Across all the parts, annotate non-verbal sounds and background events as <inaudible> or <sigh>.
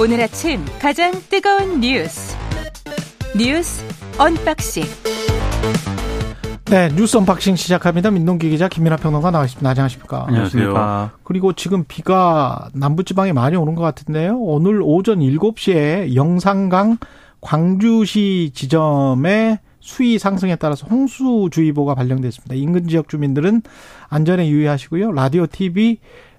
오늘 아침 가장 뜨거운 뉴스 뉴스 언박싱 네, 뉴스 언박싱 시작합니다. 민동기 기자 김민하 평론가 나와 있습니다. 안녕하십니까? 안녕하세요. 그리고 지금 비가 남부지방에 많이 오는 것 같은데요. 오늘 오전 7시에 영산강 광주시 지점에 수위 상승에 따라서 홍수주의보가 발령됐습니다. 인근 지역 주민들은 안전에 유의하시고요. 라디오, TV,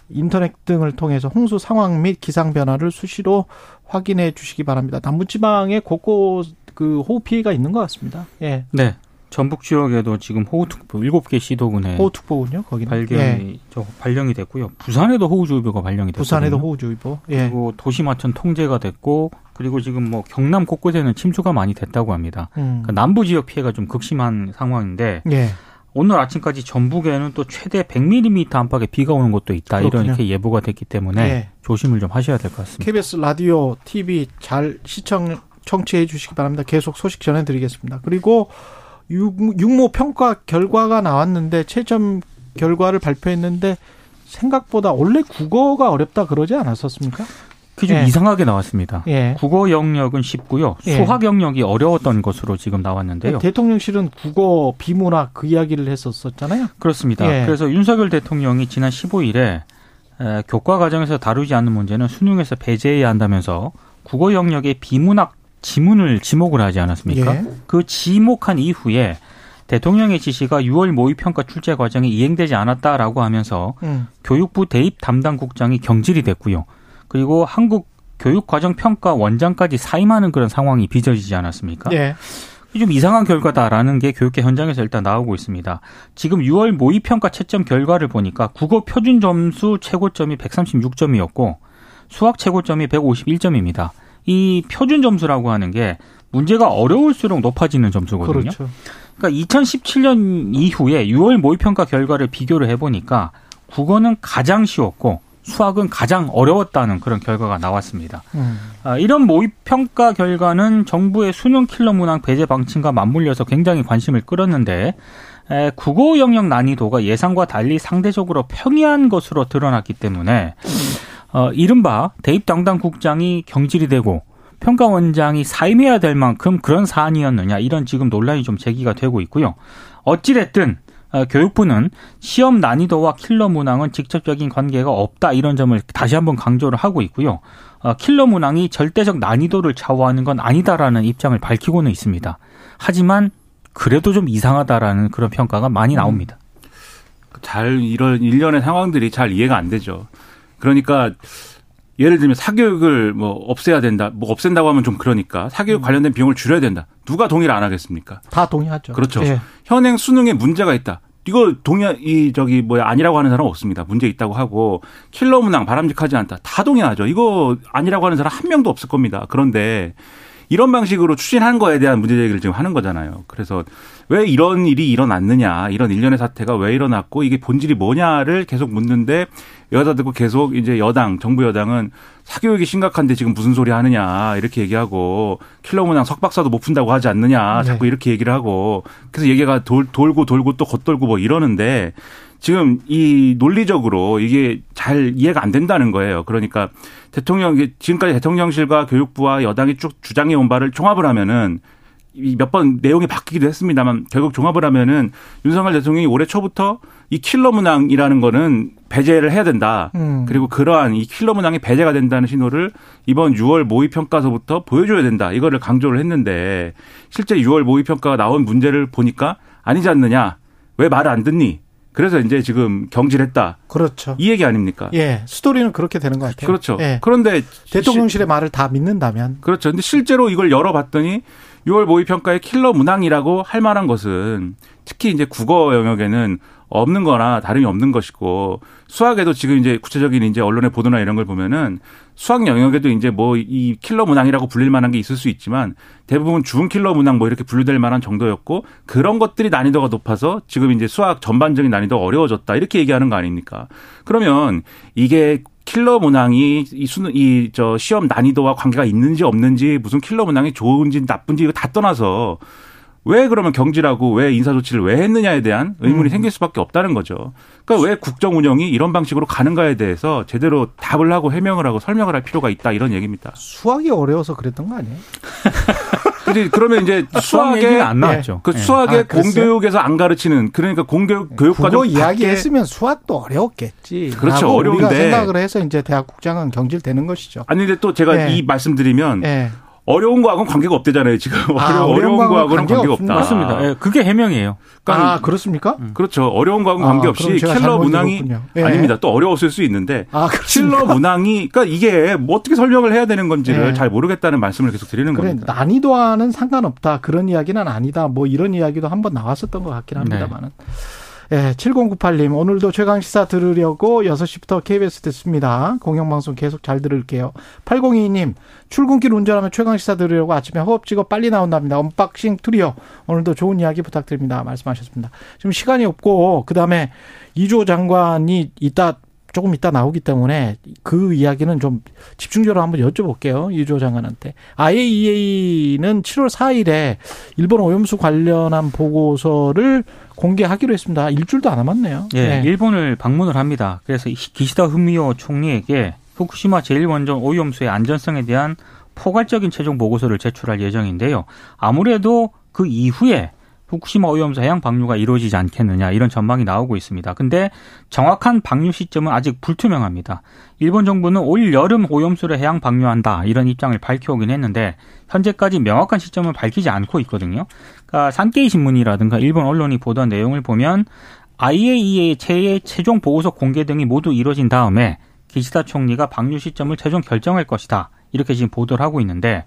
인터넷 등을 통해서 홍수 상황 및 기상 변화를 수시로 확인해 주시기 바랍니다. 남부지방에 곳곳 그 호우 피해가 있는 것 같습니다. 예. 네. 전북 지역에도 지금 호우특보 7개 시도군에 호우특보군요. 거기는 발견이 예. 저 발령이 됐고요. 부산에도 호우주의보가 발령이 됐거든요. 부산에도 호우주의보. 예. 그리고 도시마천 통제가 됐고 그리고 지금 뭐 경남 곳곳에는 침수가 많이 됐다고 합니다. 음. 그러니까 남부 지역 피해가 좀 극심한 상황인데 예. 오늘 아침까지 전북에는 또 최대 100mm 안팎의 비가 오는 곳도 있다. 그렇군요. 이런 이렇게 예보가 됐기 때문에 예. 조심을 좀 하셔야 될 것 같습니다. KBS 라디오, TV 잘 시청 청취해 주시기 바랍니다. 계속 소식 전해 드리겠습니다. 그리고 육, 육모 평가 결과가 나왔는데 최점 결과를 발표했는데 생각보다 원래 국어가 어렵다 그러지 않았었습니까? 그게 좀 예. 이상하게 나왔습니다. 예. 국어 영역은 쉽고요. 예. 수학 영역이 어려웠던 것으로 지금 나왔는데요. 대통령실은 국어 비문학 그 이야기를 했었었잖아요. 그렇습니다. 예. 그래서 윤석열 대통령이 지난 15일에 에, 교과 과정에서 다루지 않는 문제는 수능에서 배제해야 한다면서 국어 영역의 비문학 지문을 지목을 하지 않았습니까? 예. 그 지목한 이후에 대통령의 지시가 6월 모의평가 출제 과정에 이행되지 않았다라고 하면서 음. 교육부 대입 담당 국장이 경질이 됐고요. 그리고 한국 교육과정평가 원장까지 사임하는 그런 상황이 빚어지지 않았습니까? 예. 좀 이상한 결과다라는 게 교육계 현장에서 일단 나오고 있습니다. 지금 6월 모의평가 채점 결과를 보니까 국어 표준 점수 최고점이 136점이었고 수학 최고점이 151점입니다. 이 표준 점수라고 하는 게 문제가 어려울수록 높아지는 점수거든요. 그렇죠. 그러니까 2017년 이후에 6월 모의평가 결과를 비교를 해보니까 국어는 가장 쉬웠고 수학은 가장 어려웠다는 그런 결과가 나왔습니다. 음. 아, 이런 모의 평가 결과는 정부의 수능 킬러 문항 배제 방침과 맞물려서 굉장히 관심을 끌었는데 에, 국어 영역 난이도가 예상과 달리 상대적으로 평이한 것으로 드러났기 때문에 어, 이른바 대입 담당 국장이 경질이 되고 평가원장이 사임해야 될 만큼 그런 사안이었느냐 이런 지금 논란이 좀 제기가 되고 있고요. 어찌됐든 어, 교육부는 시험 난이도와 킬러 문항은 직접적인 관계가 없다 이런 점을 다시 한번 강조를 하고 있고요. 어, 킬러 문항이 절대적 난이도를 좌우하는 건 아니다라는 입장을 밝히고는 있습니다. 하지만 그래도 좀 이상하다라는 그런 평가가 많이 나옵니다. 잘 이런 일련의 상황들이 잘 이해가 안 되죠. 그러니까 예를 들면 사교육을 뭐 없애야 된다. 뭐 없앤다고 하면 좀 그러니까 사교육 관련된 비용을 줄여야 된다. 누가 동의를 안 하겠습니까? 다 동의하죠. 그렇죠. 예. 현행 수능에 문제가 있다. 이거 동의 이 저기 뭐야 아니라고 하는 사람 은 없습니다. 문제 있다고 하고 킬러 문항 바람직하지 않다. 다 동의하죠. 이거 아니라고 하는 사람 한 명도 없을 겁니다. 그런데 이런 방식으로 추진한 거에 대한 문제 제기를 지금 하는 거잖아요. 그래서 왜 이런 일이 일어났느냐, 이런 일련의 사태가 왜 일어났고 이게 본질이 뭐냐를 계속 묻는데 여자 듣고 계속 이제 여당, 정부 여당은 사교육이 심각한데 지금 무슨 소리 하느냐 이렇게 얘기하고 킬러 문항 석박사도 못 푼다고 하지 않느냐 자꾸 네. 이렇게 얘기를 하고 그래서 얘기가 돌, 돌고 돌고 또 겉돌고 뭐 이러는데 지금 이 논리적으로 이게 잘 이해가 안 된다는 거예요. 그러니까 대통령 지금까지 대통령실과 교육부와 여당이 쭉 주장해 온 바를 종합을 하면은 몇 번 내용이 바뀌기도 했습니다만 결국 종합을 하면은 윤석열 대통령이 올해 초부터 이 킬러 문항이라는 거는 배제를 해야 된다. 음. 그리고 그러한 이 킬러 문항이 배제가 된다는 신호를 이번 6월 모의 평가서부터 보여줘야 된다. 이거를 강조를 했는데 실제 6월 모의 평가가 나온 문제를 보니까 아니지 않느냐? 왜 말을 안 듣니? 그래서 이제 지금 경질했다. 그렇죠. 이 얘기 아닙니까? 예. 스토리는 그렇게 되는 것 같아요. 그렇죠. 예. 그런데 대통령실의 말을 다 믿는다면 그렇죠. 근데 실제로 이걸 열어봤더니 6월 모의 평가의 킬러 문항이라고 할 만한 것은 특히 이제 국어 영역에는 없는 거나 다름이 없는 것이고 수학에도 지금 이제 구체적인 이제 언론의 보도나 이런 걸 보면은 수학 영역에도 이제 뭐 이 킬러 문항이라고 불릴 만한 게 있을 수 있지만 대부분 중 킬러 문항 뭐 이렇게 분류될 만한 정도였고 그런 것들이 난이도가 높아서 지금 이제 수학 전반적인 난이도가 어려워졌다 이렇게 얘기하는 거 아닙니까? 그러면 이게 킬러 문항이 이 수능 이 저 시험 난이도와 관계가 있는지 없는지 무슨 킬러 문항이 좋은지 나쁜지 이거 다 떠나서 왜 그러면 경질하고 왜 인사 조치를 왜 했느냐에 대한 의문이 음. 생길 수밖에 없다는 거죠. 그러니까 왜 국정 운영이 이런 방식으로 가는가에 대해서 제대로 답을 하고 해명을 하고 설명을 할 필요가 있다 이런 얘기입니다. 수학이 어려워서 그랬던 거 아니에요? <laughs> 근데 그러면 이제 수학 수학의 얘기가 안 나왔죠. 그 예. 수학의 아? 공교육에서 안 가르치는 그러니까 공교육 교육 국어 과정 이야기했으면 수학도 어려웠겠지. 그렇죠. 어려운데. 생각을 해서 이제 대학 국장은 경질되는 것이죠. 아니 근데 또 제가 예. 이 말씀드리면 예. 어려운 거하고는 관계가 없대잖아요 지금 아, <laughs> 어려운, 어려운 거하고는 관계가. 없다. 맞습니다. 예, 그게 해명이에요. 그러니까 아 그렇습니까? 그렇죠. 어려운 거하고는 아, 관계없이 제가 킬러 문항이. 예. 아닙니다. 또 어려웠을 수 있는데 아? 킬러 문항이 그러니까 이게 뭐 어떻게 설명을 해야 되는 건지를 예. 잘 모르겠다는 말씀을 계속 드리는 그래 겁니다. 난이도와는 상관없다. 그런 이야기는 아니다. 뭐 이런 이야기도 한번 나왔었던 것 같긴 네. 합니다만은. 예, 7098님, 오늘도 최강시사 들으려고 6시부터 KBS 듣습니다. 공영방송 계속 잘 들을게요. 8022님, 출근길 운전하면 최강시사 들으려고 아침에 허겁지겁 빨리 나온답니다. 언박싱 트리오. 오늘도 좋은 이야기 부탁드립니다. 말씀하셨습니다. 지금 시간이 없고, 그 다음에 이조 장관이 이따 조금 이따 나오기 때문에 그 이야기는 좀 집중적으로 한번 여쭤볼게요. 이조 장관한테. IAEA는 7월 4일에 일본 오염수 관련한 보고서를 공개하기로 했습니다. 일주일도 안 남았네요. 예, 네. 일본을 방문을 합니다. 그래서 이 기시다 후미오 총리에게 후쿠시마 제1원전 오염수의 안전성에 대한 포괄적인 최종 보고서를 제출할 예정인데요. 아무래도 그 이후에 후쿠시마 오염수 해양 방류가 이루어지지 않겠느냐 이런 전망이 나오고 있습니다. 근데 정확한 방류 시점은 아직 불투명합니다. 일본 정부는 올 여름 오염수를 해양 방류한다 이런 입장을 밝혀오긴 했는데 현재까지 명확한 시점을 밝히지 않고 있거든요. 그러니까 산케이 신문이라든가 일본 언론이 보던 내용을 보면 IAEA 최의 최종 보고서 공개 등이 모두 이루어진 다음에 기시다 총리가 방류 시점을 최종 결정할 것이다. 이렇게 지금 보도를 하고 있는데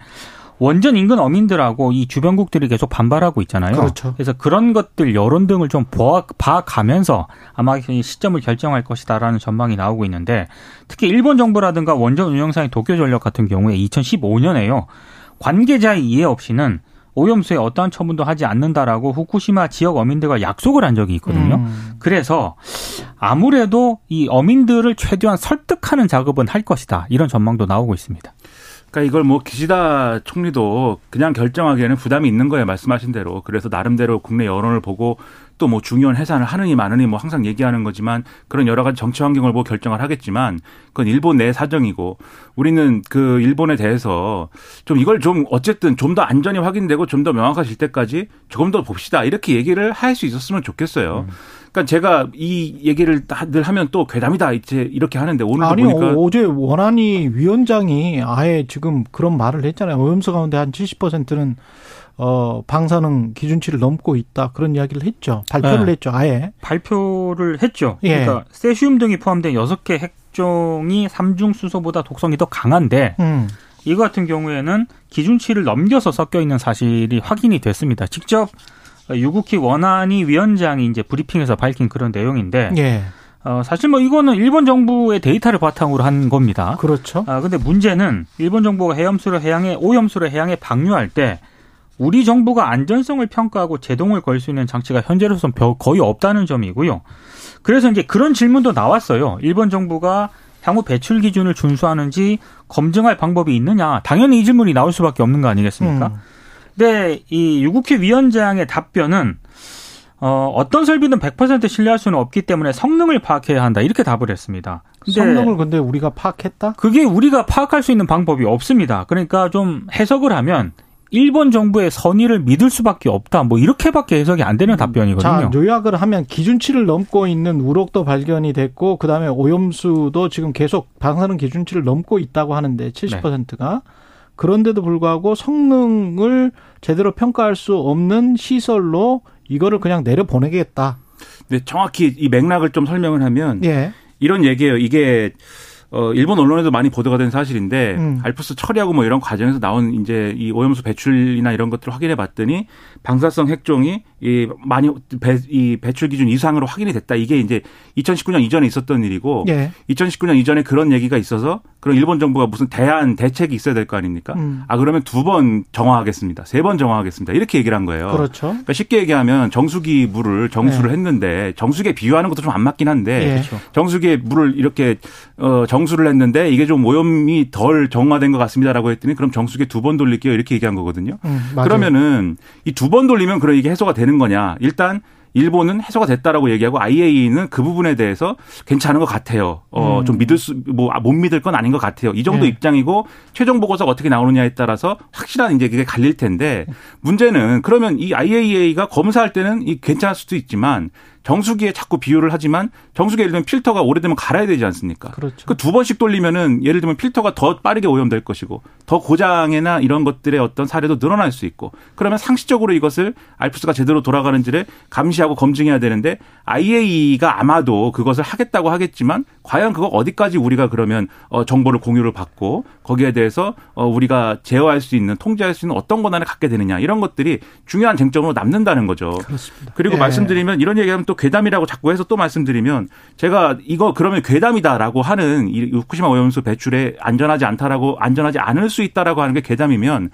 원전 인근 어민들하고 이 주변국들이 계속 반발하고 있잖아요. 그렇죠. 그래서 그런 것들 여론 등을 좀 봐- 봐가면서 아마 이 시점을 결정할 것이다라는 전망이 나오고 있는데 특히 일본 정부라든가 원전 운영사인 도쿄전력 같은 경우에 2015년에요. 관계자의 이해 없이는 오염수에 어떠한 처분도 하지 않는다라고 후쿠시마 지역 어민들과 약속을 한 적이 있거든요. 음. 그래서 아무래도 이 어민들을 최대한 설득하는 작업은 할 것이다. 이런 전망도 나오고 있습니다. 그러니까 이걸 뭐 기시다 총리도 그냥 결정하기에는 부담이 있는 거예요. 말씀하신 대로. 그래서 나름대로 국내 여론을 보고 또 뭐 중요한 해산을 하느니 마느니 뭐 항상 얘기하는 거지만 그런 여러 가지 정치 환경을 보고 결정을 하겠지만 그건 일본 내 사정이고 우리는 그 일본에 대해서 좀 이걸 좀 어쨌든 좀 더 안전이 확인되고 좀 더 명확해질 때까지 조금 더 봅시다. 이렇게 얘기를 할 수 있었으면 좋겠어요. 그러니까 제가 이 얘기를 다- 늘 하면 또 괴담이다 이제 이렇게 하는데 오늘도 아니 보니까 어, 어제 원안이 위원장이 아예 지금 그런 말을 했잖아요. 오염수 가운데 한 70%는 어 방사능 기준치를 넘고 있다 그런 이야기를 했죠. 발표를 네. 했죠. 아예. 발표를 했죠. 예. 그러니까 세슘 등이 포함된 6개 핵종이 삼중 수소보다 독성이 더 강한데 음. 이거 같은 경우에는 기준치를 넘겨서 섞여 있는 사실이 확인이 됐습니다. 직접 유국희 원안이 위원장이 이제 브리핑에서 밝힌 그런 내용인데 예. 어, 사실 뭐 이거는 일본 정부의 데이터를 바탕으로 한 겁니다. 그렇죠. 아, 근데 문제는 일본 정부가 해염수를 해양에 오염수를 해양에 방류할 때 우리 정부가 안전성을 평가하고 제동을 걸 수 있는 장치가 현재로서는 벼- 거의 없다는 점이고요. 그래서 이제 그런 질문도 나왔어요. 일본 정부가 향후 배출 기준을 준수하는지 검증할 방법이 있느냐. 당연히 이 질문이 나올 수밖에 없는 거 아니겠습니까? 음. 근데 이 유국희 위원장의 답변은 어, 어떤 설비든 100% 신뢰할 수는 없기 때문에 성능을 파악해야 한다. 이렇게 답을 했습니다. 근데 성능을 근데 우리가 파악했다? 그게 우리가 파악할 수 있는 방법이 없습니다. 그러니까 좀 해석을 하면 일본 정부의 선의를 믿을 수밖에 없다. 뭐 이렇게밖에 해석이 안 되는 답변이거든요. 자, 요약을 하면 기준치를 넘고 있는 우럭도 발견이 됐고 그다음에 오염수도 지금 계속 방사능 기준치를 넘고 있다고 하는데 70%가 그런데도 불구하고 성능을 제대로 평가할 수 없는 시설로 이거를 그냥 내려 보내겠다. 근데 정확히 이 맥락을 좀 설명을 하면 예. 이런 얘기예요. 이게 어 일본 언론에도 많이 보도가 된 사실인데 음. 알프스 처리하고 뭐 이런 과정에서 나온 이제 이 오염수 배출이나 이런 것들을 확인해 봤더니 방사성 핵종이 이 많이 배, 이 배출 기준 이상으로 확인이 됐다. 이게 이제 2019년 이전에 있었던 일이고 예. 2019년 이전에 그런 얘기가 있어서 그럼 일본 정부가 무슨 대안 대책이 있어야 될 거 아닙니까? 음. 아 그러면 두 번 정화하겠습니다. 세 번 정화하겠습니다. 이렇게 얘기를 한 거예요. 그렇죠. 그러니까 쉽게 얘기하면 정수기 물을 정수를 네. 했는데 정수기에 비유하는 것도 좀 안 맞긴 한데 예. 그렇죠. 정수기에 물을 이렇게 어 정수 정수를 했는데 이게 좀 오염이 덜 정화된 것 같습니다라고 했더니 그럼 정수기 두 번 돌릴게요 이렇게 얘기한 거거든요. 음, 그러면은 이 두 번 돌리면 그럼 이게 해소가 되는 거냐? 일단 일본은 해소가 됐다라고 얘기하고 IAEA는 그 부분에 대해서 괜찮은 것 같아요. 어, 음. 좀 믿을 수, 뭐, 못 믿을 건 아닌 것 같아요. 이 정도 네. 입장이고 최종 보고서가 어떻게 나오느냐에 따라서 확실한 이제 그게 갈릴 텐데 문제는 그러면 이 IAEA가 검사할 때는 이 괜찮을 수도 있지만 정수기에 자꾸 비유를 하지만 정수기 예를 들면 필터가 오래되면 갈아야 되지 않습니까? 그렇죠. 그 두 번씩 돌리면은 예를 들면 필터가 더 빠르게 오염될 것이고 더 고장이나 이런 것들의 어떤 사례도 늘어날 수 있고 그러면 상시적으로 이것을 알프스가 제대로 돌아가는지를 감시하고 검증해야 되는데 IAEA가 아마도 그것을 하겠다고 하겠지만 과연 그거 어디까지 우리가 그러면 어 정보를 공유를 받고 거기에 대해서 어 우리가 제어할 수 있는 통제할 수 있는 어떤 권한을 갖게 되느냐 이런 것들이 중요한 쟁점으로 남는다는 거죠. 그렇습니다. 그리고 예. 말씀드리면 이런 얘기하면 또 괴담이라고 자꾸 해서 또 말씀드리면 제가 이거 그러면 괴담이다라고 하는 이 후쿠시마 오염수 배출에 안전하지 않다라고 안전하지 않을 수 있다라고 하는 게 괴담이면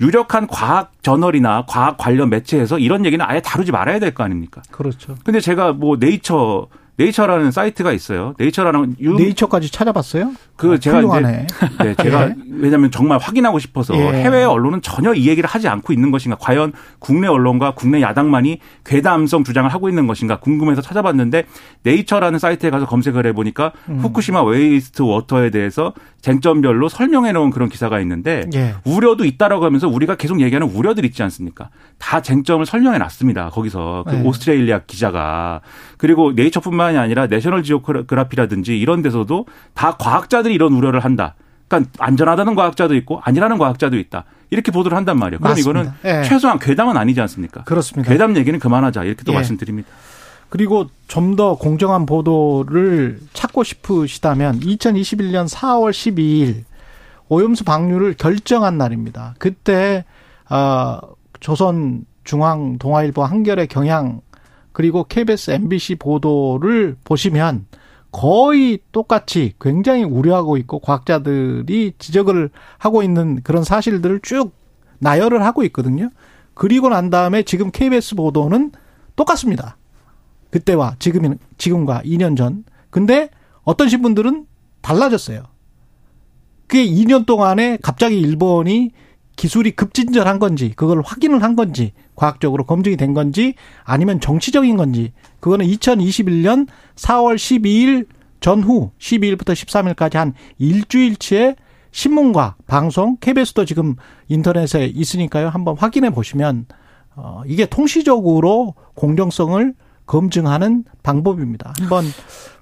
유력한 과학 저널이나 과학 관련 매체에서 이런 얘기는 아예 다루지 말아야 될 거 아닙니까? 그렇죠. 근데 제가 뭐 네이처 네이처라는 사이트가 있어요. 네이처라는 유, 네이처까지 찾아봤어요? 그 어, 제가 훌륭하네. 이제 네, 제가 예. 왜냐하면 정말 확인하고 싶어서 예. 해외 언론은 전혀 이 얘기를 하지 않고 있는 것인가? 과연 국내 언론과 국내 야당만이 괴담성 주장을 하고 있는 것인가 궁금해서 찾아봤는데 네이처라는 사이트에 가서 검색을 해보니까 음. 후쿠시마 waste water에 대해서 쟁점별로 설명해 놓은 그런 기사가 있는데 예. 우려도 있다라고 하면서 우리가 계속 얘기하는 우려들 있지 않습니까? 다 쟁점을 설명해 놨습니다. 거기서 그 네. 오스트레일리아 기자가 그리고 네이처뿐만이 아니라 내셔널 지오그래픽이라든지 이런 데서도 다 과학자들이 이런 우려를 한다. 그러니까 안전하다는 과학자도 있고 아니라는 과학자도 있다. 이렇게 보도를 한단 말이에요. 그럼 맞습니다. 이거는 예. 최소한 괴담은 아니지 않습니까? 그렇습니다. 괴담 얘기는 그만하자 이렇게 또 예. 말씀드립니다. 그리고 좀 더 공정한 보도를 찾고 싶으시다면 2021년 4월 12일 오염수 방류를 결정한 날입니다. 그때 어, 조선 중앙 동아일보 한겨레 경향 그리고 KBS MBC 보도를 보시면 거의 똑같이 굉장히 우려하고 있고 과학자들이 지적을 하고 있는 그런 사실들을 쭉 나열을 하고 있거든요. 그리고 난 다음에 지금 KBS 보도는 똑같습니다. 그때와 지금 지금과 2년 전. 근데 어떤 신분들은 달라졌어요. 그게 2년 동안에 갑자기 일본이 기술이 급진전한 건지 그걸 확인을 한 건지 과학적으로 검증이 된 건지 아니면 정치적인 건지 그거는 2021년 4월 12일 전후 12일부터 13일까지 한 일주일치의 신문과 방송 KBS도 지금 인터넷에 있으니까요. 한번 확인해 보시면 어 이게 통시적으로 공정성을 검증하는 방법입니다. 한번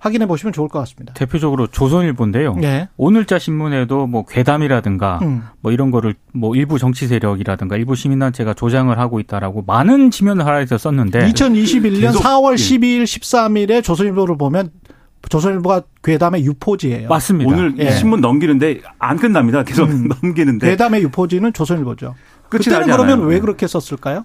확인해 보시면 좋을 것 같습니다. 대표적으로 조선일보인데요. 네. 오늘자 신문에도 뭐 괴담이라든가 음. 뭐 이런 거를 뭐 일부 정치 세력이라든가 일부 시민단체가 조장을 하고 있다라고 많은 지면을 하나에서 썼는데 2021년 계속, 4월 예. 12일 13일에 조선일보를 보면 조선일보가 괴담의 유포지예요. 맞습니다. 오늘 예. 신문 넘기는데 안 끝납니다. 계속 음. <laughs> 넘기는데 괴담의 유포지는 조선일보죠. 그때는 그러면. 왜 그렇게 썼을까요?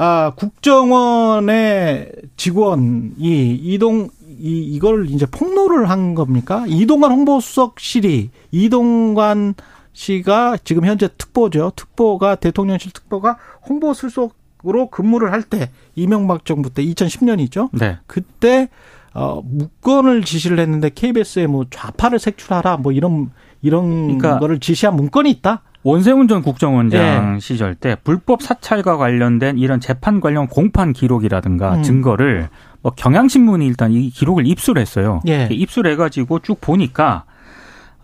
아, 국정원의 직원이 이동 이 이걸 이제 폭로를 한 겁니까? 이동관 홍보수석실이 이동관 씨가 지금 현재 특보죠. 특보가 대통령실 특보가 홍보수석으로 근무를 할 때 이명박 정부 때 2010년이죠. 네. 그때 어 문건을 지시를 했는데 KBS에 뭐 좌파를 색출하라 뭐 이런 이런 그러니까 거를 지시한 문건이 있다. 원세훈 전 국정원장 예. 시절 때 불법 사찰과 관련된 이런 재판 관련 공판 기록이라든가 음. 증거를 뭐 경향신문이 일단 이 기록을 입수를 했어요. 예. 입수해가지고 쭉 보니까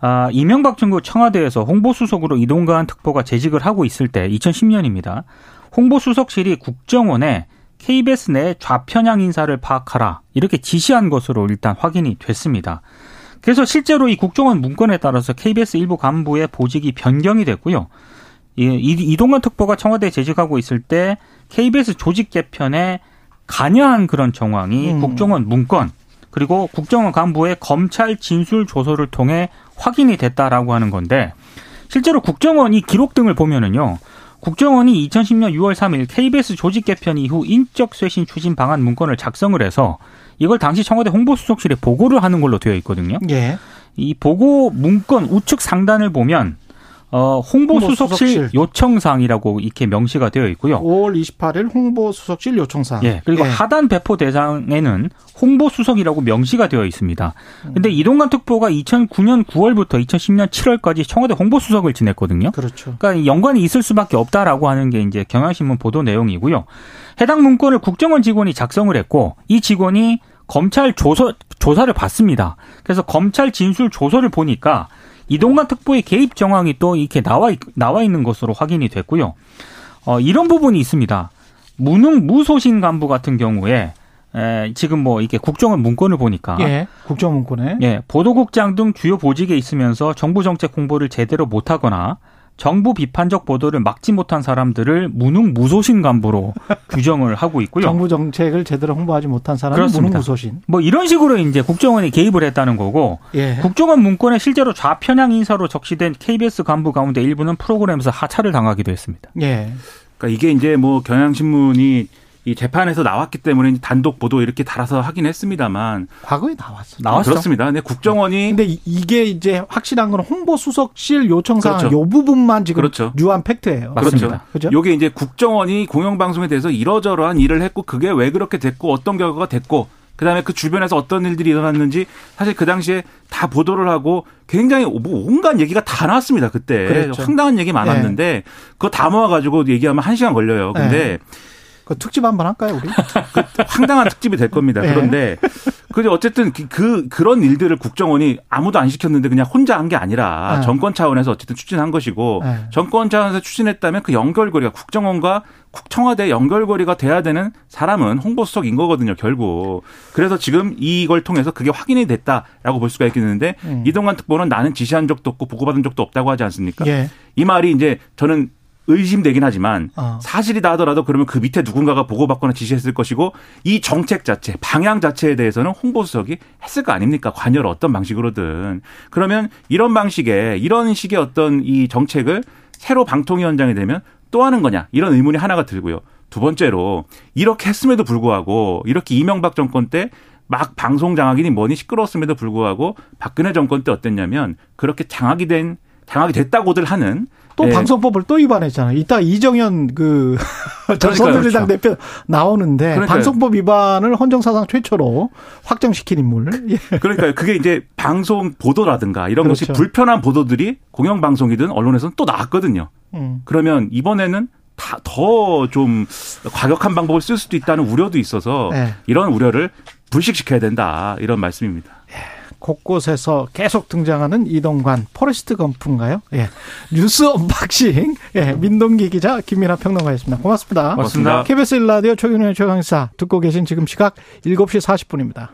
아, 이명박 정부 청와대에서 홍보수석으로 이동관 특보가 재직을 하고 있을 때 2010년입니다. 홍보수석실이 국정원에 KBS 내 좌편향 인사를 파악하라 이렇게 지시한 것으로 일단 확인이 됐습니다. 그래서 실제로 이 국정원 문건에 따라서 KBS 일부 간부의 보직이 변경이 됐고요. 이 이- 이동관 특보가 청와대에 재직하고 있을 때 KBS 조직 개편에 관여한 그런 정황이 음. 국정원 문건 그리고 국정원 간부의 검찰 진술 조서를 통해 확인이 됐다라고 하는 건데 실제로 국정원 이 기록 등을 보면은요. 국정원이 2010년 6월 3일 KBS 조직 개편 이후 인적 쇄신 추진 방안 문건을 작성을 해서 이걸 당시 청와대 홍보수석실에 보고를 하는 걸로 되어 있거든요. 예. 이 보고 문건 우측 상단을 보면 어, 홍보수석실 홍보수석실. 요청사항이라고 이렇게 명시가 되어 있고요. 5월 28일 홍보수석실 요청사항. 예. 그리고 예. 하단 배포 대상에는 홍보수석이라고 명시가 되어 있습니다. 근데 이동관 특보가 2009년 9월부터 2010년 7월까지 청와대 홍보수석을 지냈거든요. 그렇죠. 그러니까 연관이 있을 수밖에 없다라고 하는 게 이제 경향신문 보도 내용이고요. 해당 문건을 국정원 직원이 작성을 했고 이 직원이 검찰 조서 조사를 받습니다. 그래서 검찰 진술 조서를 보니까 이동관 특보의 개입 정황이 또 이렇게 나와 있- 나와 있는 것으로 확인이 됐고요. 어, 이런 부분이 있습니다. 무능 무소신 간부 같은 경우에 에, 지금 뭐 이렇게 국정원 문건을 보니까 예. 국정 문건에. 예, 보도국장 등 주요 보직에 있으면서 정부 정책 홍보를 제대로 못하거나 정부 비판적 보도를 막지 못한 사람들을 무능 무소신 간부로 <laughs> 규정을 하고 있고요. 정부 정책을 제대로 홍보하지 못한 사람은 그렇습니다. 무능 무소신. 뭐 이런 식으로 이제 국정원이 개입을 했다는 거고 예. 국정원 문건에 실제로 좌편향 인사로 적시된 KBS 간부 가운데 일부는 프로그램에서 하차를 당하기도 했습니다. 예. 그러니까 이게 이제 뭐 경향신문이 이 재판에서 나왔기 때문에 단독 보도 이렇게 달아서 하긴 했습니다만 과거에 나왔어. 나왔죠. 그렇습니다. 근데 국정원이 근데 이- 이게 이제 확실한 건 홍보 수석실 요청 사항 그렇죠. 요 부분만 지금 그렇죠. 유한 팩트예요. 맞습니다. 그렇죠. 요게 이제 국정원이 공영방송에 대해서 이러저러한 일을 했고 그게 왜 그렇게 됐고 어떤 결과가 됐고 그다음에 그 주변에서 어떤 일들이 일어났는지 사실 그 당시에 다 보도를 하고 굉장히 뭐 온갖 얘기가 다 나왔습니다 그때 그랬죠. 황당한 얘기 많았는데 그거 다 모아가지고 얘기하면 한 시간 걸려요. 근데 그 특집 한번 할까요, 우리? 황당한 특집이 될 겁니다. 네. 그런데 그 어쨌든 그, 그 그런 일들을 국정원이 아무도 안 시켰는데 그냥 혼자 한 게 아니라 네. 정권 차원에서 어쨌든 추진한 것이고 네. 정권 차원에서 추진했다면 그 연결고리가 국정원과 국- 청와대 연결고리가 돼야 되는 사람은 홍보수석인 거거든요, 결국. 그래서 지금 이걸 통해서 그게 확인이 됐다라고 볼 수가 있겠는데 음. 이동관 특보는 나는 지시한 적도 없고 보고받은 적도 없다고 하지 않습니까? 예. 이 말이 이제 저는 의심되긴 하지만 어. 사실이다 하더라도 그러면 그 밑에 누군가가 보고받거나 지시했을 것이고 이 정책 자체, 방향 자체에 대해서는 홍보수석이 했을 거 아닙니까? 관여를 어떤 방식으로든. 그러면 이런 방식의 이런 식의 어떤 이 정책을 새로 방통위원장이 되면 또 하는 거냐? 이런 의문이 하나가 들고요. 두 번째로 이렇게 했음에도 불구하고 이렇게 이명박 정권 때막 방송 장악이니 뭐니 시끄러웠음에도 불구하고 박근혜 정권 때 어땠냐면 그렇게 장악이 된 장악이 됐다고들 하는 또 예. 방송법을 또 위반했잖아요. 이따 이정현 그 <laughs> 전선들당 대표 나오는데 그러니까요. 방송법 위반을 헌정사상 최초로 확정시킨 인물. 예. 그러니까 그게 이제 방송 보도라든가 이런 것이 그렇죠. 불편한 보도들이 공영방송이든 언론에서는 또 나왔거든요. 음. 그러면 이번에는 다 더 좀 과격한 방법을 쓸 수도 있다는 우려도 있어서 네. 이런 우려를 불식시켜야 된다 이런 말씀입니다. 곳곳에서 계속 등장하는 이동관 포레스트 검프인가요? 예. 뉴스 언박싱. 예. 민동기 기자 김민하 평론가였습니다. 고맙습니다. 고맙습니다. KBS 1라디오 최경영의 최강시사 듣고 계신 지금 시각 7시 40분입니다.